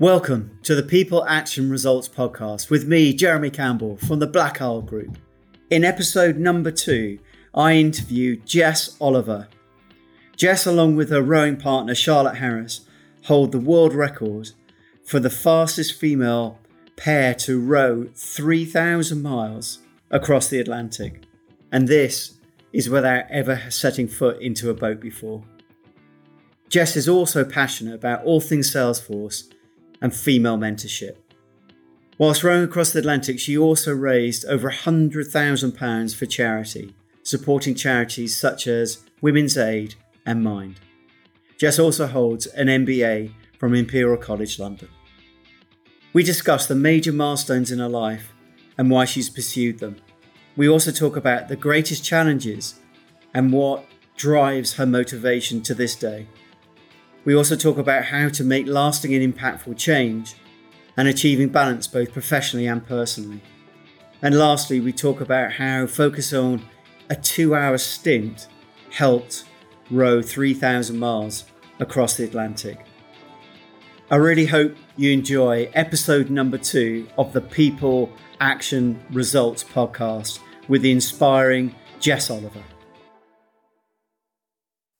Welcome to the People Action Results podcast with me, Jeremy Campbell from the Black Isle Group. In episode number two, I interview Jess Oliver. Jess, along with her rowing partner Charlotte Harris, hold the world record for the fastest female pair to row 3,000 miles across the Atlantic. And this is without ever setting foot into a boat before. Jess is also passionate about all things Salesforce and female mentorship. Whilst rowing across the Atlantic, she also raised over £100,000 for charity, supporting charities such as Women's Aid and Mind. Jess also holds an MBA from Imperial College London. We discuss the major milestones in her life and why she's pursued them. We also talk about the greatest challenges and what drives her motivation to this day. We also talk about how to make lasting and impactful change and achieving balance both professionally and personally. And lastly, we talk about how focus on a two hour stint helped row 3,000 miles across the Atlantic. I really hope you enjoy episode number two of the People Action Results podcast with the inspiring Jess Oliver.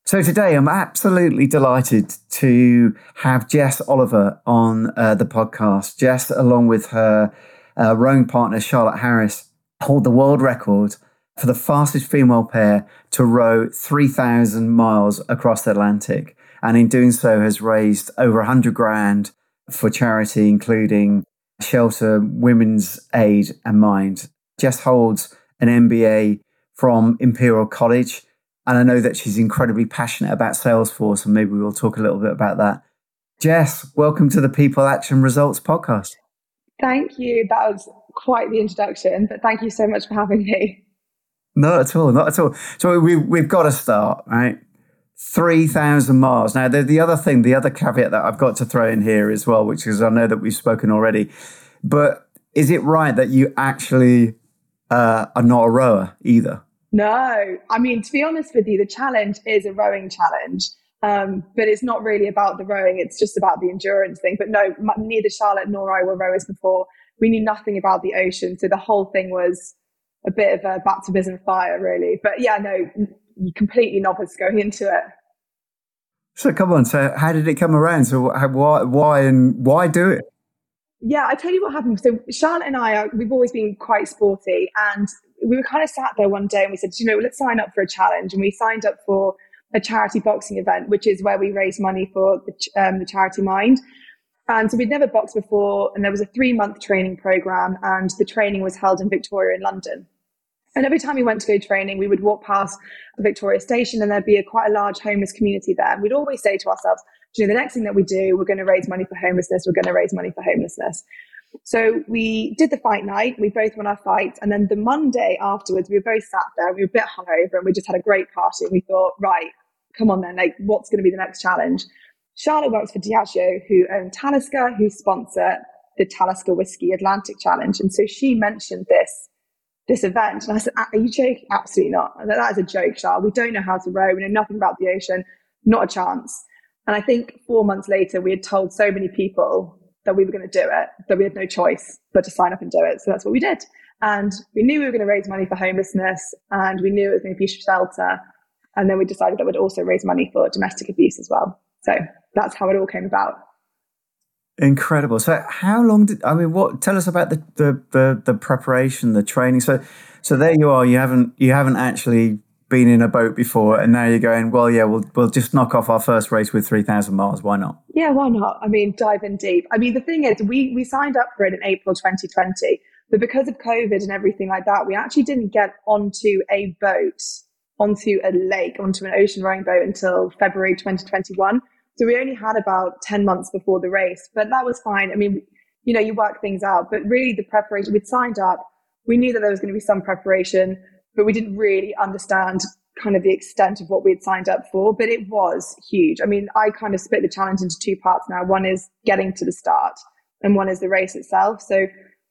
So today I'm absolutely delighted to have Jess Oliver on uh, the podcast. Jess, along with her uh, rowing partner Charlotte Harris, hold the world record for the fastest female pair to row 3,000 miles across the Atlantic. And in doing so has raised over 100 grand for charity, including Shelter, Women's Aid and Mind. Jess holds an MBA from Imperial College and I know that she's incredibly passionate about Salesforce, and maybe we'll talk a little bit about that. Jess, welcome to the People Action Results podcast. Thank you. That was quite the introduction, but thank you so much for having me. Not at all, not at all. So we, we've got to start, right? 3,000 miles. Now, the, the other thing, the other caveat that I've got to throw in here as well, which is I know that we've spoken already, but is it right that you actually uh, are not a rower either? No, I mean, to be honest with you, the challenge is a rowing challenge. Um, but it's not really about the rowing, it's just about the endurance thing. But no, neither Charlotte nor I were rowers before. We knew nothing about the ocean. So the whole thing was a bit of a baptism of fire, really. But yeah, no, you completely novice going into it. So come on. So how did it come around? So why, why, and why do it? Yeah, I tell you what happened. So Charlotte and I, are, we've always been quite sporty, and we were kind of sat there one day and we said, you know, let's sign up for a challenge. And we signed up for a charity boxing event, which is where we raise money for the, um, the charity Mind. And so we'd never boxed before, and there was a three month training program, and the training was held in Victoria in London. And every time we went to go training, we would walk past Victoria Station, and there'd be a quite a large homeless community there. And we'd always say to ourselves, you know, the next thing that we do, we're going to raise money for homelessness. We're going to raise money for homelessness. So we did the fight night. We both won our fight. And then the Monday afterwards, we were both sat there. We were a bit hungover and we just had a great party. And we thought, right, come on then, like, what's going to be the next challenge? Charlotte works for Diageo, who own Talisker, who sponsor the Talisker Whiskey Atlantic Challenge. And so she mentioned this this event. And I said, Are you joking? Absolutely not. And that is a joke, Charlotte. We don't know how to row. We know nothing about the ocean. Not a chance. And I think four months later, we had told so many people that we were going to do it, that we had no choice but to sign up and do it. So that's what we did. And we knew we were going to raise money for homelessness and we knew it was going to be shelter. And then we decided that we'd also raise money for domestic abuse as well. So that's how it all came about. Incredible. So how long did I mean what tell us about the, the the the, preparation, the training. So so there you are, you haven't you haven't actually been in a boat before and now you're going, well, yeah, we'll, we'll just knock off our first race with 3,000 miles. Why not? Yeah, why not? I mean, dive in deep. I mean, the thing is, we, we signed up for it in April 2020, but because of COVID and everything like that, we actually didn't get onto a boat, onto a lake, onto an ocean rowing boat until February 2021. So we only had about 10 months before the race, but that was fine. I mean, you know, you work things out, but really the preparation, we'd signed up. We knew that there was going to be some preparation but we didn't really understand kind of the extent of what we had signed up for, but it was huge. I mean, I kind of split the challenge into two parts now. One is getting to the start, and one is the race itself. So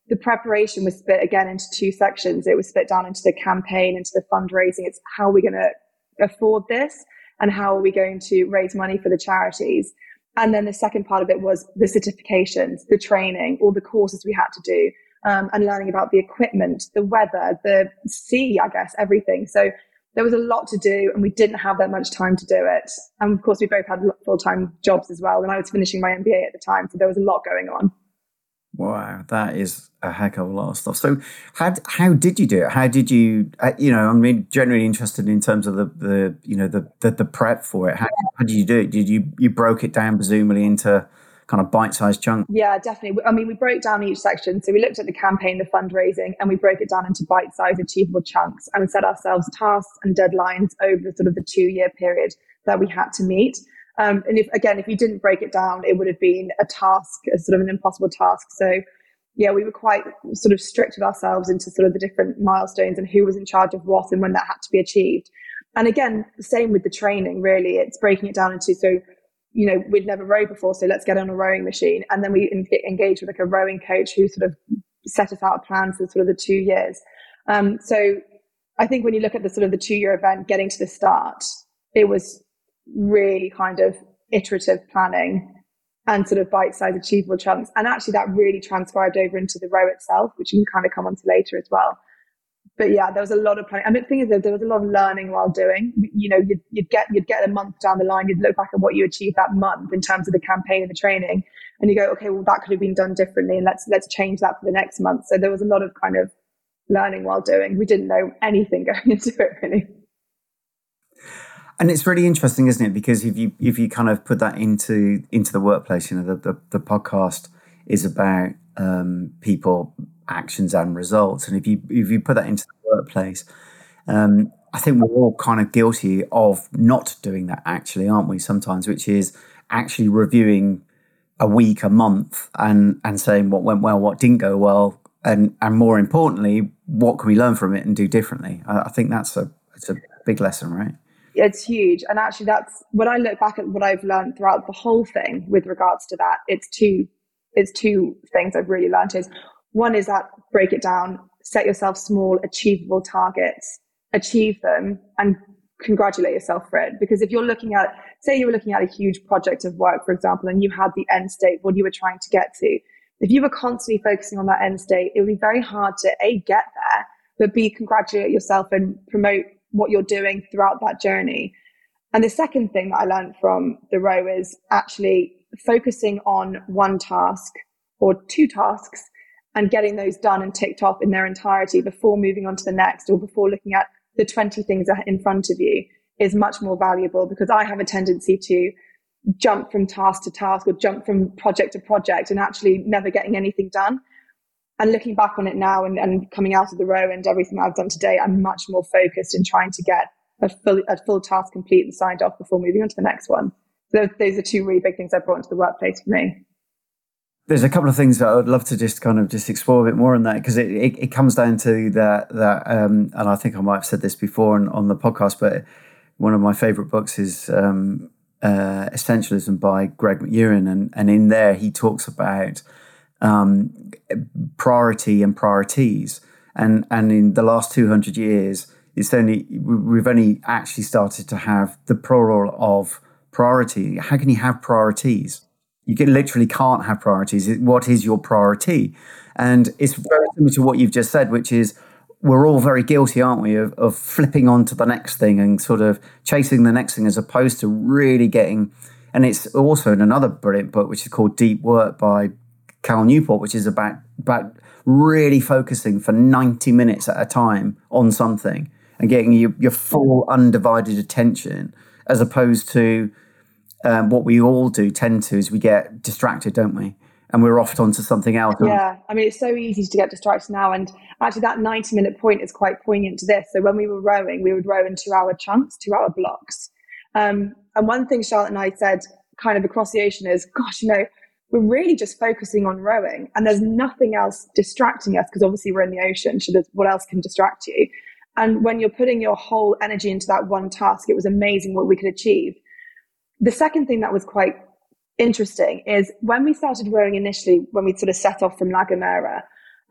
the preparation was split again into two sections. It was split down into the campaign, into the fundraising. It's how are we going to afford this, and how are we going to raise money for the charities. And then the second part of it was the certifications, the training, all the courses we had to do, um, and learning about the equipment, the weather, the sea, I guess, everything. So there was a lot to do, and we didn't have that much time to do it. And of course, we both had full time jobs as well. And I was finishing my MBA at the time, so there was a lot going on. Wow, that is a heck of a lot of stuff. So, how how did you do it? How did you, uh, you know, I'm mean, generally interested in terms of the, the you know the, the, the prep for it. How, how did you do it? Did you you broke it down presumably into kind of bite-sized chunks? Yeah, definitely. I mean, we broke down each section. So we looked at the campaign, the fundraising, and we broke it down into bite-sized, achievable chunks, and set ourselves tasks and deadlines over sort of the two-year period that we had to meet. Um, and if again, if you didn't break it down, it would have been a task, a sort of an impossible task. So yeah, we were quite sort of strict with ourselves into sort of the different milestones and who was in charge of what and when that had to be achieved. And again, the same with the training, really. It's breaking it down into so, you know, we'd never rowed before, so let's get on a rowing machine. And then we engage with like a rowing coach who sort of set us out a plan for sort of the two years. Um, so I think when you look at the sort of the two year event getting to the start, it was really kind of iterative planning and sort of bite-sized achievable chunks. And actually that really transcribed over into the row itself, which you can kind of come onto later as well. But yeah, there was a lot of planning. I mean, the thing is there was a lot of learning while doing. You know, you'd, you'd get you'd get a month down the line, you'd look back at what you achieved that month in terms of the campaign and the training, and you go, okay, well that could have been done differently, and let's let's change that for the next month. So there was a lot of kind of learning while doing. We didn't know anything going into it really. And it's really interesting, isn't it? Because if you if you kind of put that into into the workplace, you know, the the, the podcast is about um, people, actions, and results. And if you if you put that into the workplace, um, I think we're all kind of guilty of not doing that. Actually, aren't we? Sometimes, which is actually reviewing a week, a month, and and saying what went well, what didn't go well, and and more importantly, what can we learn from it and do differently? I, I think that's a it's a big lesson, right? it's huge. And actually, that's when I look back at what I've learned throughout the whole thing with regards to that. It's two, it's two things I've really learned. Is one is that break it down, set yourself small, achievable targets, achieve them, and congratulate yourself for it. Because if you're looking at, say, you were looking at a huge project of work, for example, and you had the end state, what you were trying to get to. If you were constantly focusing on that end state, it would be very hard to a get there, but b congratulate yourself and promote what you're doing throughout that journey. And the second thing that I learned from the row is actually focusing on one task or two tasks and getting those done and ticked off in their entirety before moving on to the next or before looking at the 20 things in front of you is much more valuable because I have a tendency to jump from task to task or jump from project to project and actually never getting anything done and looking back on it now and, and coming out of the row and everything I've done today, I'm much more focused in trying to get a full, a full task complete and signed off before moving on to the next one. So those are two really big things I brought into the workplace for me. There's a couple of things that I would love to just kind of just explore a bit more on that because it, it, it, comes down to that that um, and I think I might have said this before on, on the podcast, but one of my favorite books is um, uh, Essentialism by Greg McKeown, and and in there he talks about um, priority and priorities. And and in the last two hundred years, it's only we've only actually started to have the plural of priority. How can you have priorities? You can, literally can't have priorities. What is your priority? And it's very similar to what you've just said, which is we're all very guilty, aren't we, of, of flipping on to the next thing and sort of chasing the next thing as opposed to really getting. And it's also in another brilliant book, which is called Deep Work by Cal Newport, which is about about really focusing for 90 minutes at a time on something and getting your, your full undivided attention as opposed to um, what we all do tend to is we get distracted don't we? And we're off onto something else. Yeah i mean it's so easy to get distracted now. And actually that 90 minute point is quite poignant to this. So when we were rowing we would row in two hour chunks two hour blocks. Um, and one thing charlotte and i said kind of across the ocean is gosh you know we're really just focusing on rowing and there's nothing else distracting us because obviously we're in the ocean so what else can distract you? And when you're putting your whole energy into that one task it was amazing what we could achieve the second thing that was quite interesting is when we started rowing initially when we sort of set off from la gomera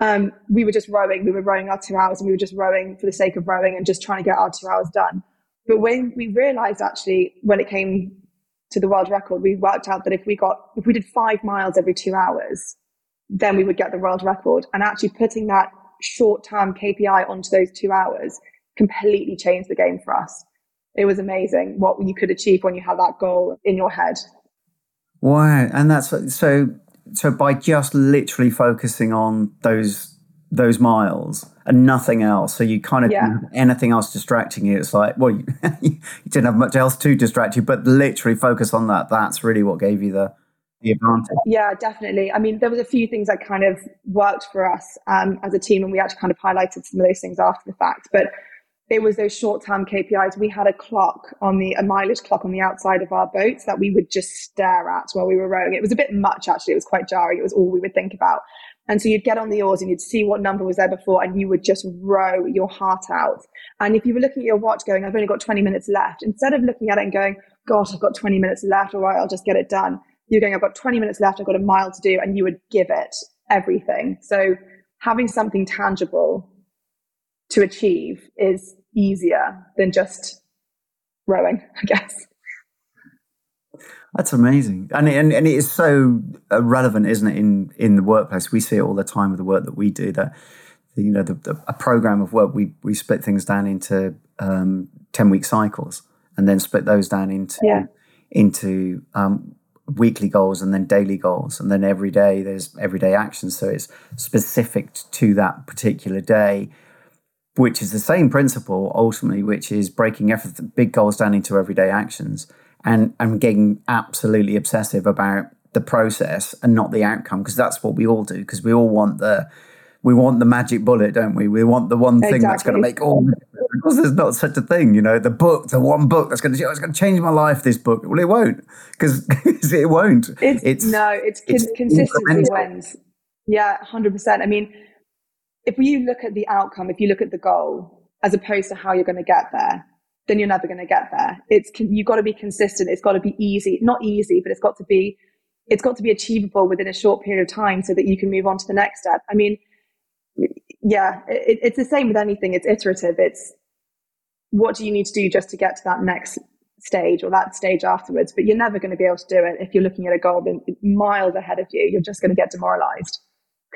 um, we were just rowing we were rowing our two hours and we were just rowing for the sake of rowing and just trying to get our two hours done but when we realized actually when it came to the world record, we worked out that if we got, if we did five miles every two hours, then we would get the world record. And actually putting that short term KPI onto those two hours completely changed the game for us. It was amazing what you could achieve when you had that goal in your head. Wow. And that's so, so by just literally focusing on those those miles and nothing else. So you kind of yeah. anything else distracting you. It's like, well, you, you, didn't have much else to distract you, but literally focus on that. That's really what gave you the the advantage. Yeah, definitely. I mean, there was a few things that kind of worked for us um, as a team, and we actually kind of highlighted some of those things after the fact. But it was those short-term KPIs. We had a clock on the a mileage clock on the outside of our boats that we would just stare at while we were rowing. It was a bit much actually. It was quite jarring. It was all we would think about. And so you'd get on the oars and you'd see what number was there before and you would just row your heart out. And if you were looking at your watch going, I've only got 20 minutes left, instead of looking at it and going, gosh, I've got 20 minutes left, all right, I'll just get it done. You're going, I've got 20 minutes left, I've got a mile to do, and you would give it everything. So having something tangible to achieve is easier than just rowing, I guess. That's amazing, and and and it is so uh, relevant, isn't it? In in the workplace, we see it all the time with the work that we do. That you know, the, the, a program of work, we we split things down into um, ten week cycles, and then split those down into yeah. into um, weekly goals and then daily goals, and then every day there's everyday actions. So it's specific to that particular day, which is the same principle ultimately, which is breaking everything, big goals down into everyday actions and and getting absolutely obsessive about the process and not the outcome because that's what we all do because we all want the we want the magic bullet don't we? We want the one thing exactly. that's going to make all because there's not such a thing you know the book the one book that's going to oh, it's going to change my life this book. Well it won't because it won't. It's, it's no it's, it's consistency wins. Yeah 100% i mean if you look at the outcome if you look at the goal as opposed to how you're going to get there then you're never going to get there. It's you've got to be consistent. It's got to be easy, not easy, but it's got to be it's got to be achievable within a short period of time so that you can move on to the next step. I mean, yeah, it, it's the same with anything. It's iterative. It's what do you need to do just to get to that next stage or that stage afterwards. But you're never going to be able to do it if you're looking at a goal miles ahead of you. You're just going to get demoralized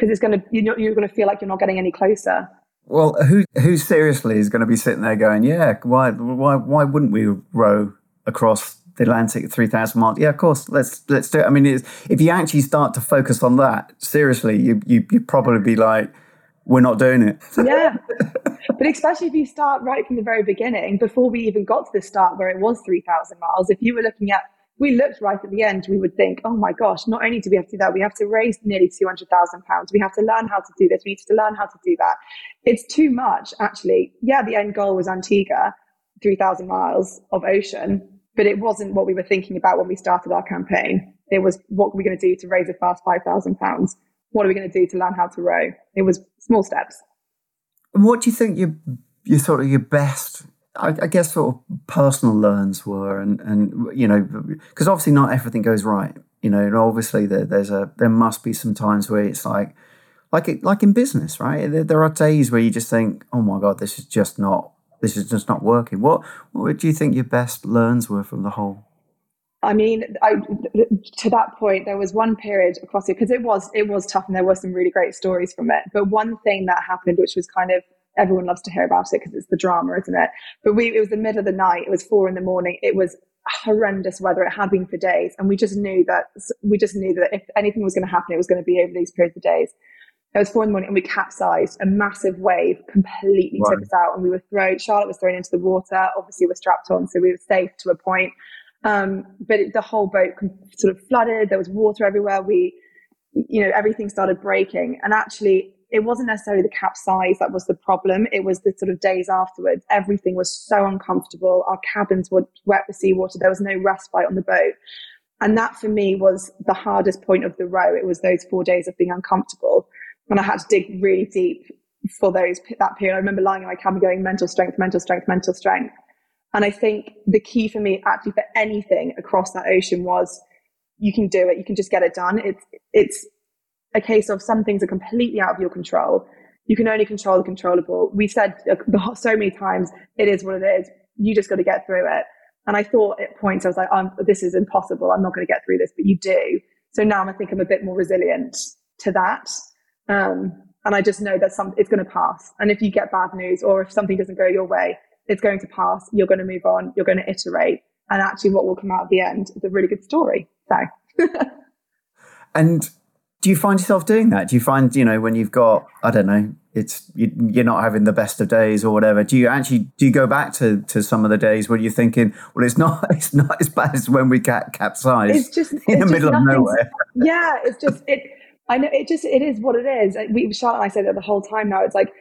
because it's going to you're, you're going to feel like you're not getting any closer. Well, who who seriously is going to be sitting there going, yeah, why why why wouldn't we row across the Atlantic three thousand miles? Yeah, of course, let's let's do it. I mean, if you actually start to focus on that seriously, you you you probably be like, we're not doing it. yeah, but especially if you start right from the very beginning, before we even got to the start where it was three thousand miles, if you were looking at we looked right at the end, we would think, oh my gosh, not only do we have to do that, we have to raise nearly £200,000. We have to learn how to do this. We need to learn how to do that. It's too much, actually. Yeah, the end goal was Antigua, 3,000 miles of ocean, but it wasn't what we were thinking about when we started our campaign. It was what are we going to do to raise a fast £5,000? What are we going to do to learn how to row? It was small steps. And what do you think your, your sort of your best I, I, guess sort of personal learns were, and and you know, because obviously not everything goes right. You know, and obviously there, there's a there must be some times where it's like, like it, like in business, right? There, there, are days where you just think, oh my god, this is just not this is just not working. What what do you think your best learns were from the whole? I mean, I, to that point, there was one period across it because it was it was tough, and there were some really great stories from it. But one thing that happened, which was kind of everyone loves to hear about it because it's the drama, isn't it? But we, it was the middle of the night. It was four in the morning. It was horrendous weather. It had been for days. And we just knew that, we just knew that if anything was going to happen, it was going to be over these periods of days. It was four in the morning and we capsized. A massive wave completely right. took us out and we were thrown, Charlotte was thrown into the water. Obviously we're strapped on, so we were safe to a point. Um, but it, the whole boat sort of flooded. There was water everywhere. We, you know, everything started breaking. And actually it wasn't necessarily the capsize that was the problem. It was the sort of days afterwards. Everything was so uncomfortable. Our cabins were wet with seawater. There was no respite on the boat. And that for me was the hardest point of the row. It was those four days of being uncomfortable. And I had to dig really deep for those, that period. I remember lying in my cabin going mental strength, mental strength, mental strength. And I think the key for me actually for anything across that ocean was you can do it. You can just get it done. It's, it's, a case of some things are completely out of your control. You can only control the controllable. We've said so many times, it is what it is. You just got to get through it. And I thought at points I was like, this is impossible. I'm not going to get through this, but you do. So now I think I'm a bit more resilient to that. Um, and I just know that some, it's going to pass. And if you get bad news or if something doesn't go your way, it's going to pass. You're going to move on. You're going to iterate. And actually, what will come out at the end is a really good story. So. and do you find yourself doing that? Do you find, you know, when you've got, I don't know, it's you, are not having the best of days or whatever. Do you actually do you go back to to some of the days where you're thinking, well, it's not it's not as bad as when we got capsized it's just in the middle of nowhere. Yeah, it's just it. I know it just it is what it is. We Charlotte and I say that the whole time now. It's like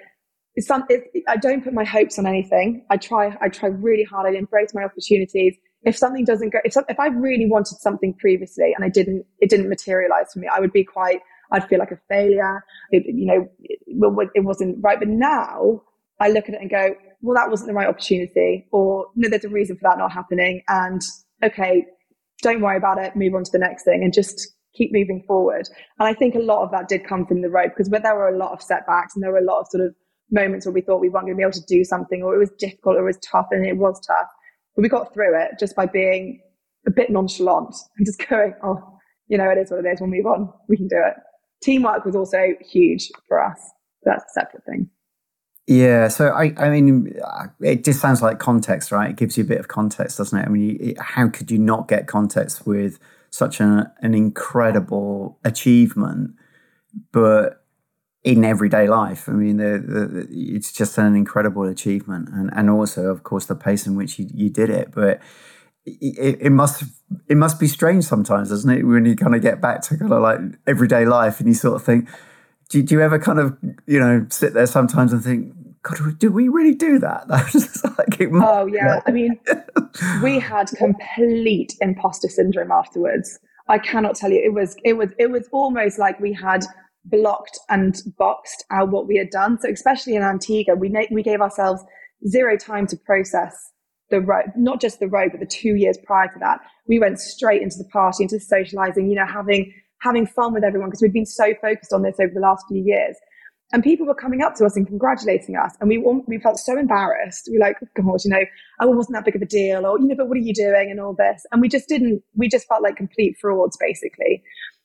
it's some. It, I don't put my hopes on anything. I try. I try really hard. I embrace my opportunities. If something doesn't go, if if I really wanted something previously and I didn't, it didn't materialize for me, I would be quite I'd feel like a failure. It, you know, it, it wasn't right. But now I look at it and go, well, that wasn't the right opportunity, or no, there's a reason for that not happening. And okay, don't worry about it. Move on to the next thing, and just keep moving forward. And I think a lot of that did come from the road because where there were a lot of setbacks and there were a lot of sort of moments where we thought we weren't going to be able to do something, or it was difficult, or it was tough, and it was tough. But we got through it just by being a bit nonchalant and just going, oh, you know, it is what it is. We'll move on. We can do it teamwork was also huge for us. That's a separate thing. Yeah, so I, I mean, uh, it just sounds like context, right? It gives you a bit of context, doesn't it? I mean, how could you not get context with such an, an incredible achievement, but in everyday life? I mean, the, the, it's just an incredible achievement, and and also, of course, the pace in which you, you did it. But it, it, must it must be strange sometimes, doesn't it? When you kind of get back to kind of like everyday life, and you sort of think, do, do you ever kind of you know sit there sometimes and think, God, do we really do that? like oh yeah, I mean, we had complete imposter syndrome afterwards. I cannot tell you. It was it was it was almost like we had blocked and boxed out what we had done. So especially in Antigua, we we gave ourselves zero time to process the road, not just the road, but the two years prior to that, we went straight into the party, into socializing, you know, having, having fun with everyone because we'd been so focused on this over the last few years. And people were coming up to us and congratulating us. And we, we felt so embarrassed. We were like, oh, God, you know, oh, it wasn't that big of a deal. Or, you know, but what are you doing? And all this. And we just didn't, we just felt like complete frauds, basically,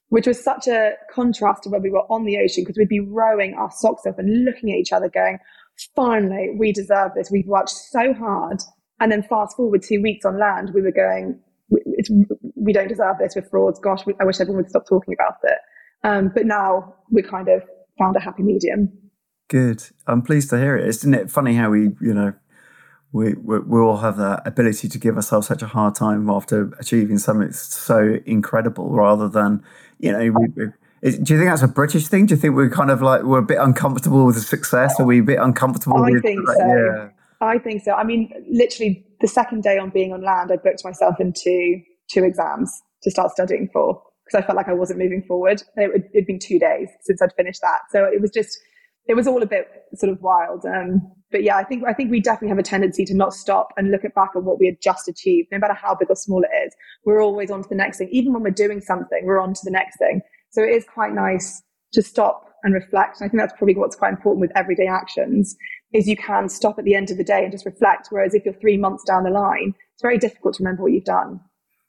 which was such a contrast to when we were on the ocean because we'd be rowing our socks off and looking at each other going, finally, we deserve this. We've worked so hard and then fast forward two weeks on land, we were going, we don't deserve this. We're frauds. Gosh, we, I wish everyone would stop talking about it. Um, but now we kind of found a happy medium. Good. I'm pleased to hear it. Isn't it funny how we, you know, we, we, we all have that ability to give ourselves such a hard time after achieving something so incredible, rather than, you know, we, is, do you think that's a British thing? Do you think we're kind of like we're a bit uncomfortable with the success? Are we a bit uncomfortable? I with, think so. Yeah. I think so. I mean, literally the second day on being on land, I booked myself into two exams to start studying for because I felt like I wasn't moving forward. It had been two days since I'd finished that, so it was just it was all a bit sort of wild. Um, but yeah, I think I think we definitely have a tendency to not stop and look at back at what we had just achieved, no matter how big or small it is. We're always on to the next thing. Even when we're doing something, we're on to the next thing. So it is quite nice to stop and reflect. And I think that's probably what's quite important with everyday actions is you can stop at the end of the day and just reflect. Whereas if you're three months down the line, it's very difficult to remember what you've done.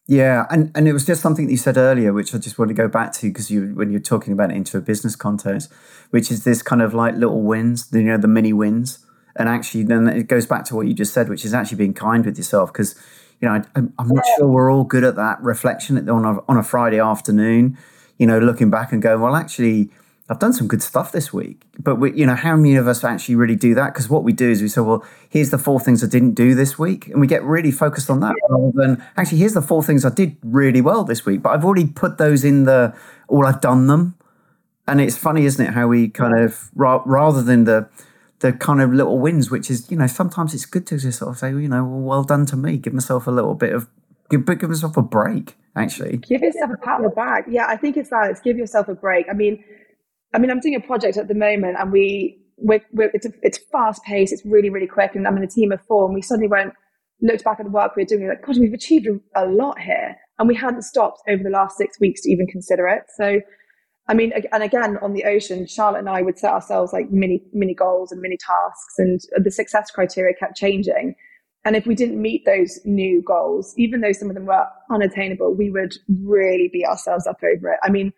Yeah, and, and it was just something that you said earlier, which I just want to go back to because you when you're talking about it into a business context, which is this kind of like little wins, you know, the mini wins, and actually then it goes back to what you just said, which is actually being kind with yourself because you know I, am not sure we're all good at that reflection on a, on a Friday afternoon, you know, looking back and going, well, actually I've done some good stuff this week. But we, you know, how many of us actually really do that? Because what we do is we say, well, here's the four things I didn't do this week, and we get really focused on that rather than actually here's the four things I did really well this week. But I've already put those in the all I've done them, and it's funny, isn't it? How we kind of ra- rather than the the kind of little wins, which is you know sometimes it's good to just sort of say, you know, well, well done to me, give myself a little bit of give, give myself a break. Actually, give yourself a pat on the back. Yeah, I think it's that. It's give yourself a break. I mean I mean, I'm doing a project at the moment, and we we're, we're, it's a, it's fast paced. It's really really quick, and I'm in a team of four. And we suddenly went looked back at the work we were doing, like, God, we've achieved a, a lot here, and we hadn't stopped over the last six weeks to even consider it. So, I mean, and again on the ocean, Charlotte and I would set ourselves like mini mini goals and mini tasks, and the success criteria kept changing. And if we didn't meet those new goals, even though some of them were unattainable, we would really beat ourselves up over it. I mean,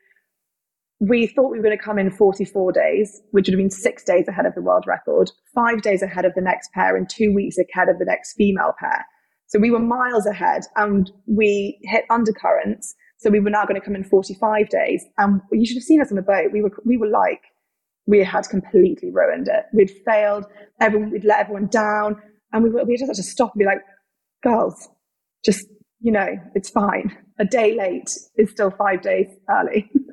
we thought we were going to come in 44 days, which would have been six days ahead of the world record, five days ahead of the next pair, and two weeks ahead of the next female pair. So we were miles ahead and we hit undercurrents. So we were now going to come in 45 days. And you should have seen us on the boat. We were, we were like, we had completely ruined it. We'd failed. Everyone, we'd let everyone down. And we, were, we just had to stop and be like, girls, just, you know, it's fine. A day late is still five days early.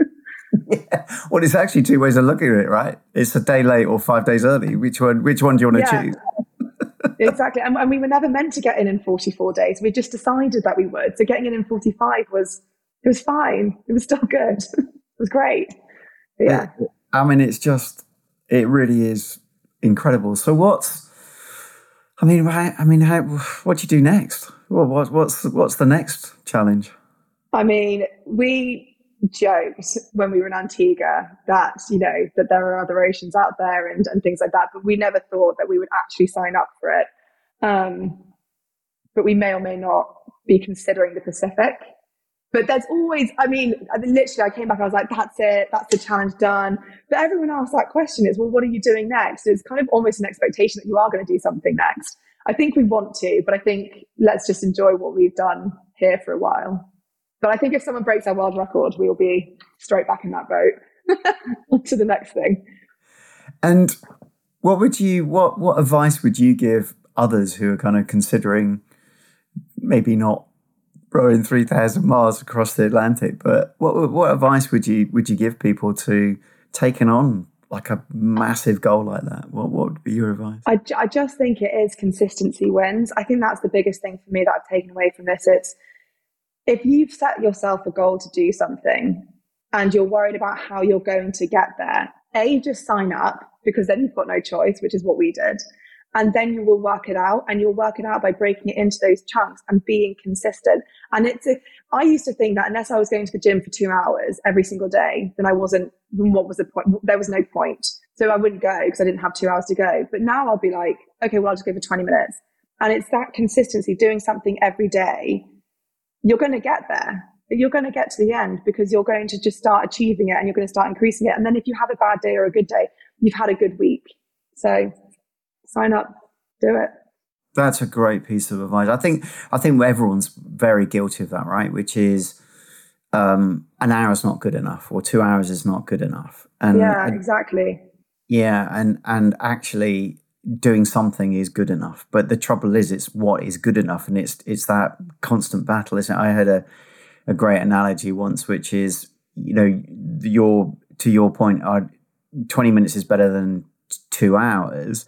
yeah. Well, it's actually two ways of looking at it, right? It's a day late or five days early. Which one? Which one do you want to choose? exactly. And, and, we were never meant to get in in 44 days. We just decided that we would. So getting in in 45 was, it was fine. It was still good. it was great. But yeah. I mean, it's just, it really is incredible. So what's, I mean, I mean, how, what do you do next? What, what's, what's the next challenge? I mean, we joked when we were in Antigua that, you know, that there are other oceans out there and, and things like that, but we never thought that we would actually sign up for it. Um, but we may or may not be considering the Pacific. But there's always, I mean, literally, I came back, I was like, that's it, that's the challenge done. But everyone asks that question is, well, what are you doing next? It's kind of almost an expectation that you are going to do something next. I think we want to, but I think let's just enjoy what we've done here for a while. But I think if someone breaks our world record, we will be straight back in that boat to the next thing. And what would you what what advice would you give others who are kind of considering maybe not rowing three thousand miles across the Atlantic, but what what advice would you would you give people to taking on like a massive goal like that? What what would be your advice? I, I just think it is consistency wins. I think that's the biggest thing for me that I've taken away from this. It's if you've set yourself a goal to do something and you're worried about how you're going to get there, A, just sign up because then you've got no choice, which is what we did. And then you will work it out and you'll work it out by breaking it into those chunks and being consistent. And it's, a, I used to think that unless I was going to the gym for two hours every single day, then I wasn't, what was the point? There was no point. So I wouldn't go because I didn't have two hours to go. But now I'll be like, okay, well, I'll just go for 20 minutes. And it's that consistency, doing something every day you're going to get there. You're going to get to the end because you're going to just start achieving it and you're going to start increasing it. And then if you have a bad day or a good day, you've had a good week. So sign up, do it. That's a great piece of advice. I think I think everyone's very guilty of that, right? Which is um, an hour is not good enough, or two hours is not good enough. And yeah, exactly. Yeah, and and actually, doing something is good enough. But the trouble is, it's what is good enough, and it's it's that constant battle, isn't it? I heard a a great analogy once, which is you know your to your point, uh, twenty minutes is better than two hours,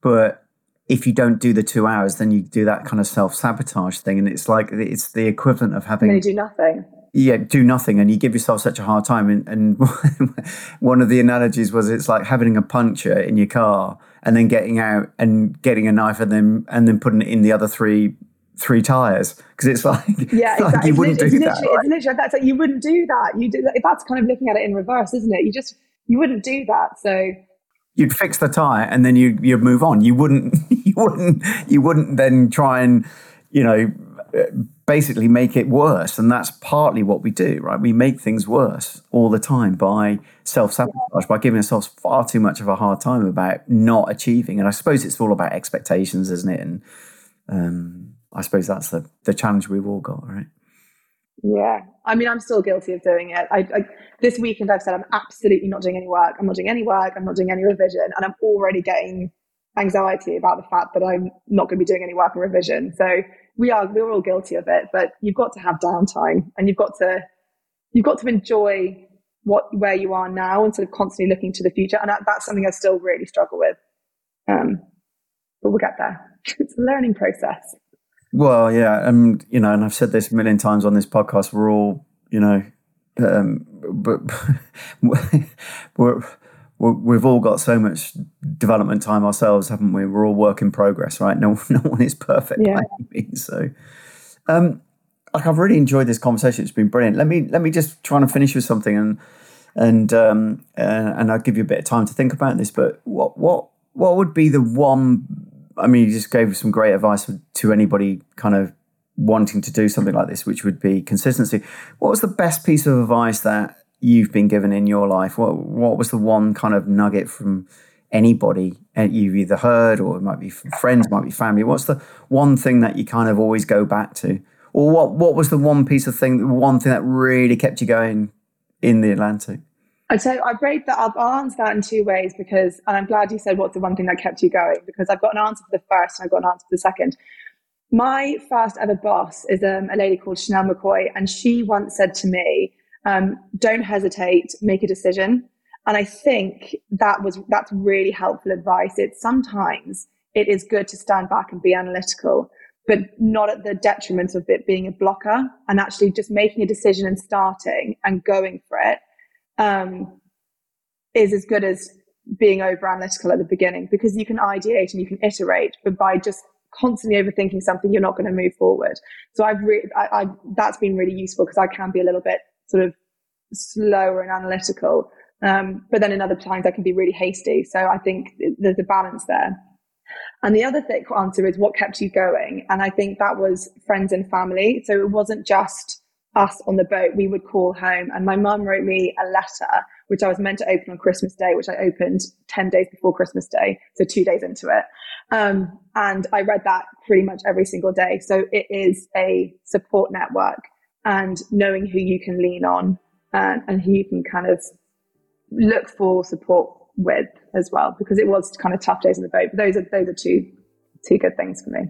but if you don't do the two hours, then you do that kind of self sabotage thing, and it's like it's the equivalent of having. you do nothing yeah, do nothing, and you give yourself such a hard time. And, and one of the analogies was it's like having a puncture in your car and then getting out and getting a knife and then and then putting it in the other three three tires because it's like yeah, it's exactly. like you it's wouldn't do that. Literally, right? Literally that's like you wouldn't do that. You do that's kind of looking at it in reverse, isn't it? You just you wouldn't do that. So you'd fix the tire and then you you'd move on. You wouldn't you wouldn't you wouldn't then try and you know basically make it worse. And that's partly what we do, right? We make things worse all the time by self sabotage, by giving ourselves far too much of a hard time about not achieving. And I suppose it's all about expectations, isn't it? And um, I suppose that's the, the challenge we've all got, right? Yeah. I mean, I'm still guilty of doing it. I, I, this weekend, I've said I'm absolutely not doing any work. I'm not doing any work. I'm not doing any revision. And I'm already getting anxiety about the fact that I'm not going to be doing any work or revision. So we are we're all guilty of it, but you've got to have downtime and you've got to you've got to enjoy what where you are now sort of constantly looking to the future. And that, that's something I still really struggle with. Um, but we'll get there. it's a learning process. Well, yeah, and you know, and I've said this a million times on this podcast. We're all, you know, um, but we're we've all got so much development time ourselves, haven't we? We're all work in progress, right? No, no one is perfect. Yeah. So, um, like I've really enjoyed this conversation. It's been brilliant. Let me let me just try and finish with something, and and um, uh, and I'll give you a bit of time to think about this. But what what what would be the one I mean, you just gave some great advice to anybody kind of wanting to do something like this, which would be consistency. What was the best piece of advice that you've been given in your life? What What was the one kind of nugget from anybody you've either heard, or it might be friends, might be family? What's the one thing that you kind of always go back to, or what What was the one piece of thing, one thing that really kept you going in the Atlantic? I'd say I break that up. I'll answer that in two ways because, and I'm glad you said what's the one thing that kept you going because I've got an answer for the first and I've got an answer for the second. My first ever boss is um, a lady called Chanel McCoy, and she once said to me, um, "Don't hesitate, make a decision." And I think that was that's really helpful advice. It's sometimes it is good to stand back and be analytical, but not at the detriment of it being a blocker, and actually just making a decision and starting and going for it um, is as good as being over analytical at the beginning because you can ideate and you can iterate, but by just constantly overthinking something, you're not going to move forward. So I've really, I, I, that's been really useful because I can be a little bit sort of slower and analytical. Um, but then in other times I can be really hasty. So I think there's a balance there. And the other thick answer is what kept you going. And I think that was friends and family. So it wasn't just us on the boat. We would call home and my mum wrote me a letter which I was meant to open on Christmas Day, which I opened 10 days before Christmas Day, so two days into it. Um, and I read that pretty much every single day. So it is a support network and knowing who you can lean on and, and who you can kind of look for support with as well, because it was kind of tough days in the boat. But those are those are two two good things for me.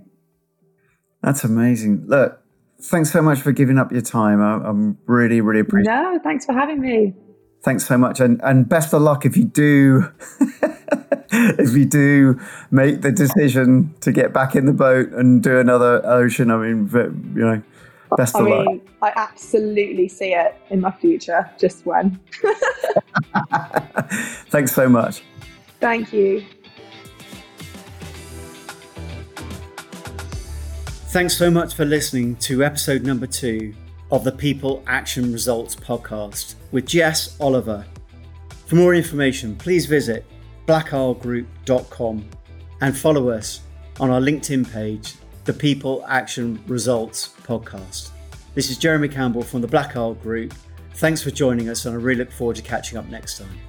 That's amazing. Look, thanks so much for giving up your time. I, am really, really appreciative. No, thanks for having me thanks so much, and and best of luck if you do. if you do make the decision to get back in the boat and do another ocean, I mean, you know, best I of mean, luck. I absolutely see it in my future. Just when. Thanks so much. Thank you. Thanks so much for listening to episode number two of the People Action Results podcast with Jess Oliver. For more information, please visit blackislegroup.com and follow us on our LinkedIn page, the People Action Results podcast. This is Jeremy Campbell from the Black Isle Group. Thanks for joining us, and I really look forward to catching up next time.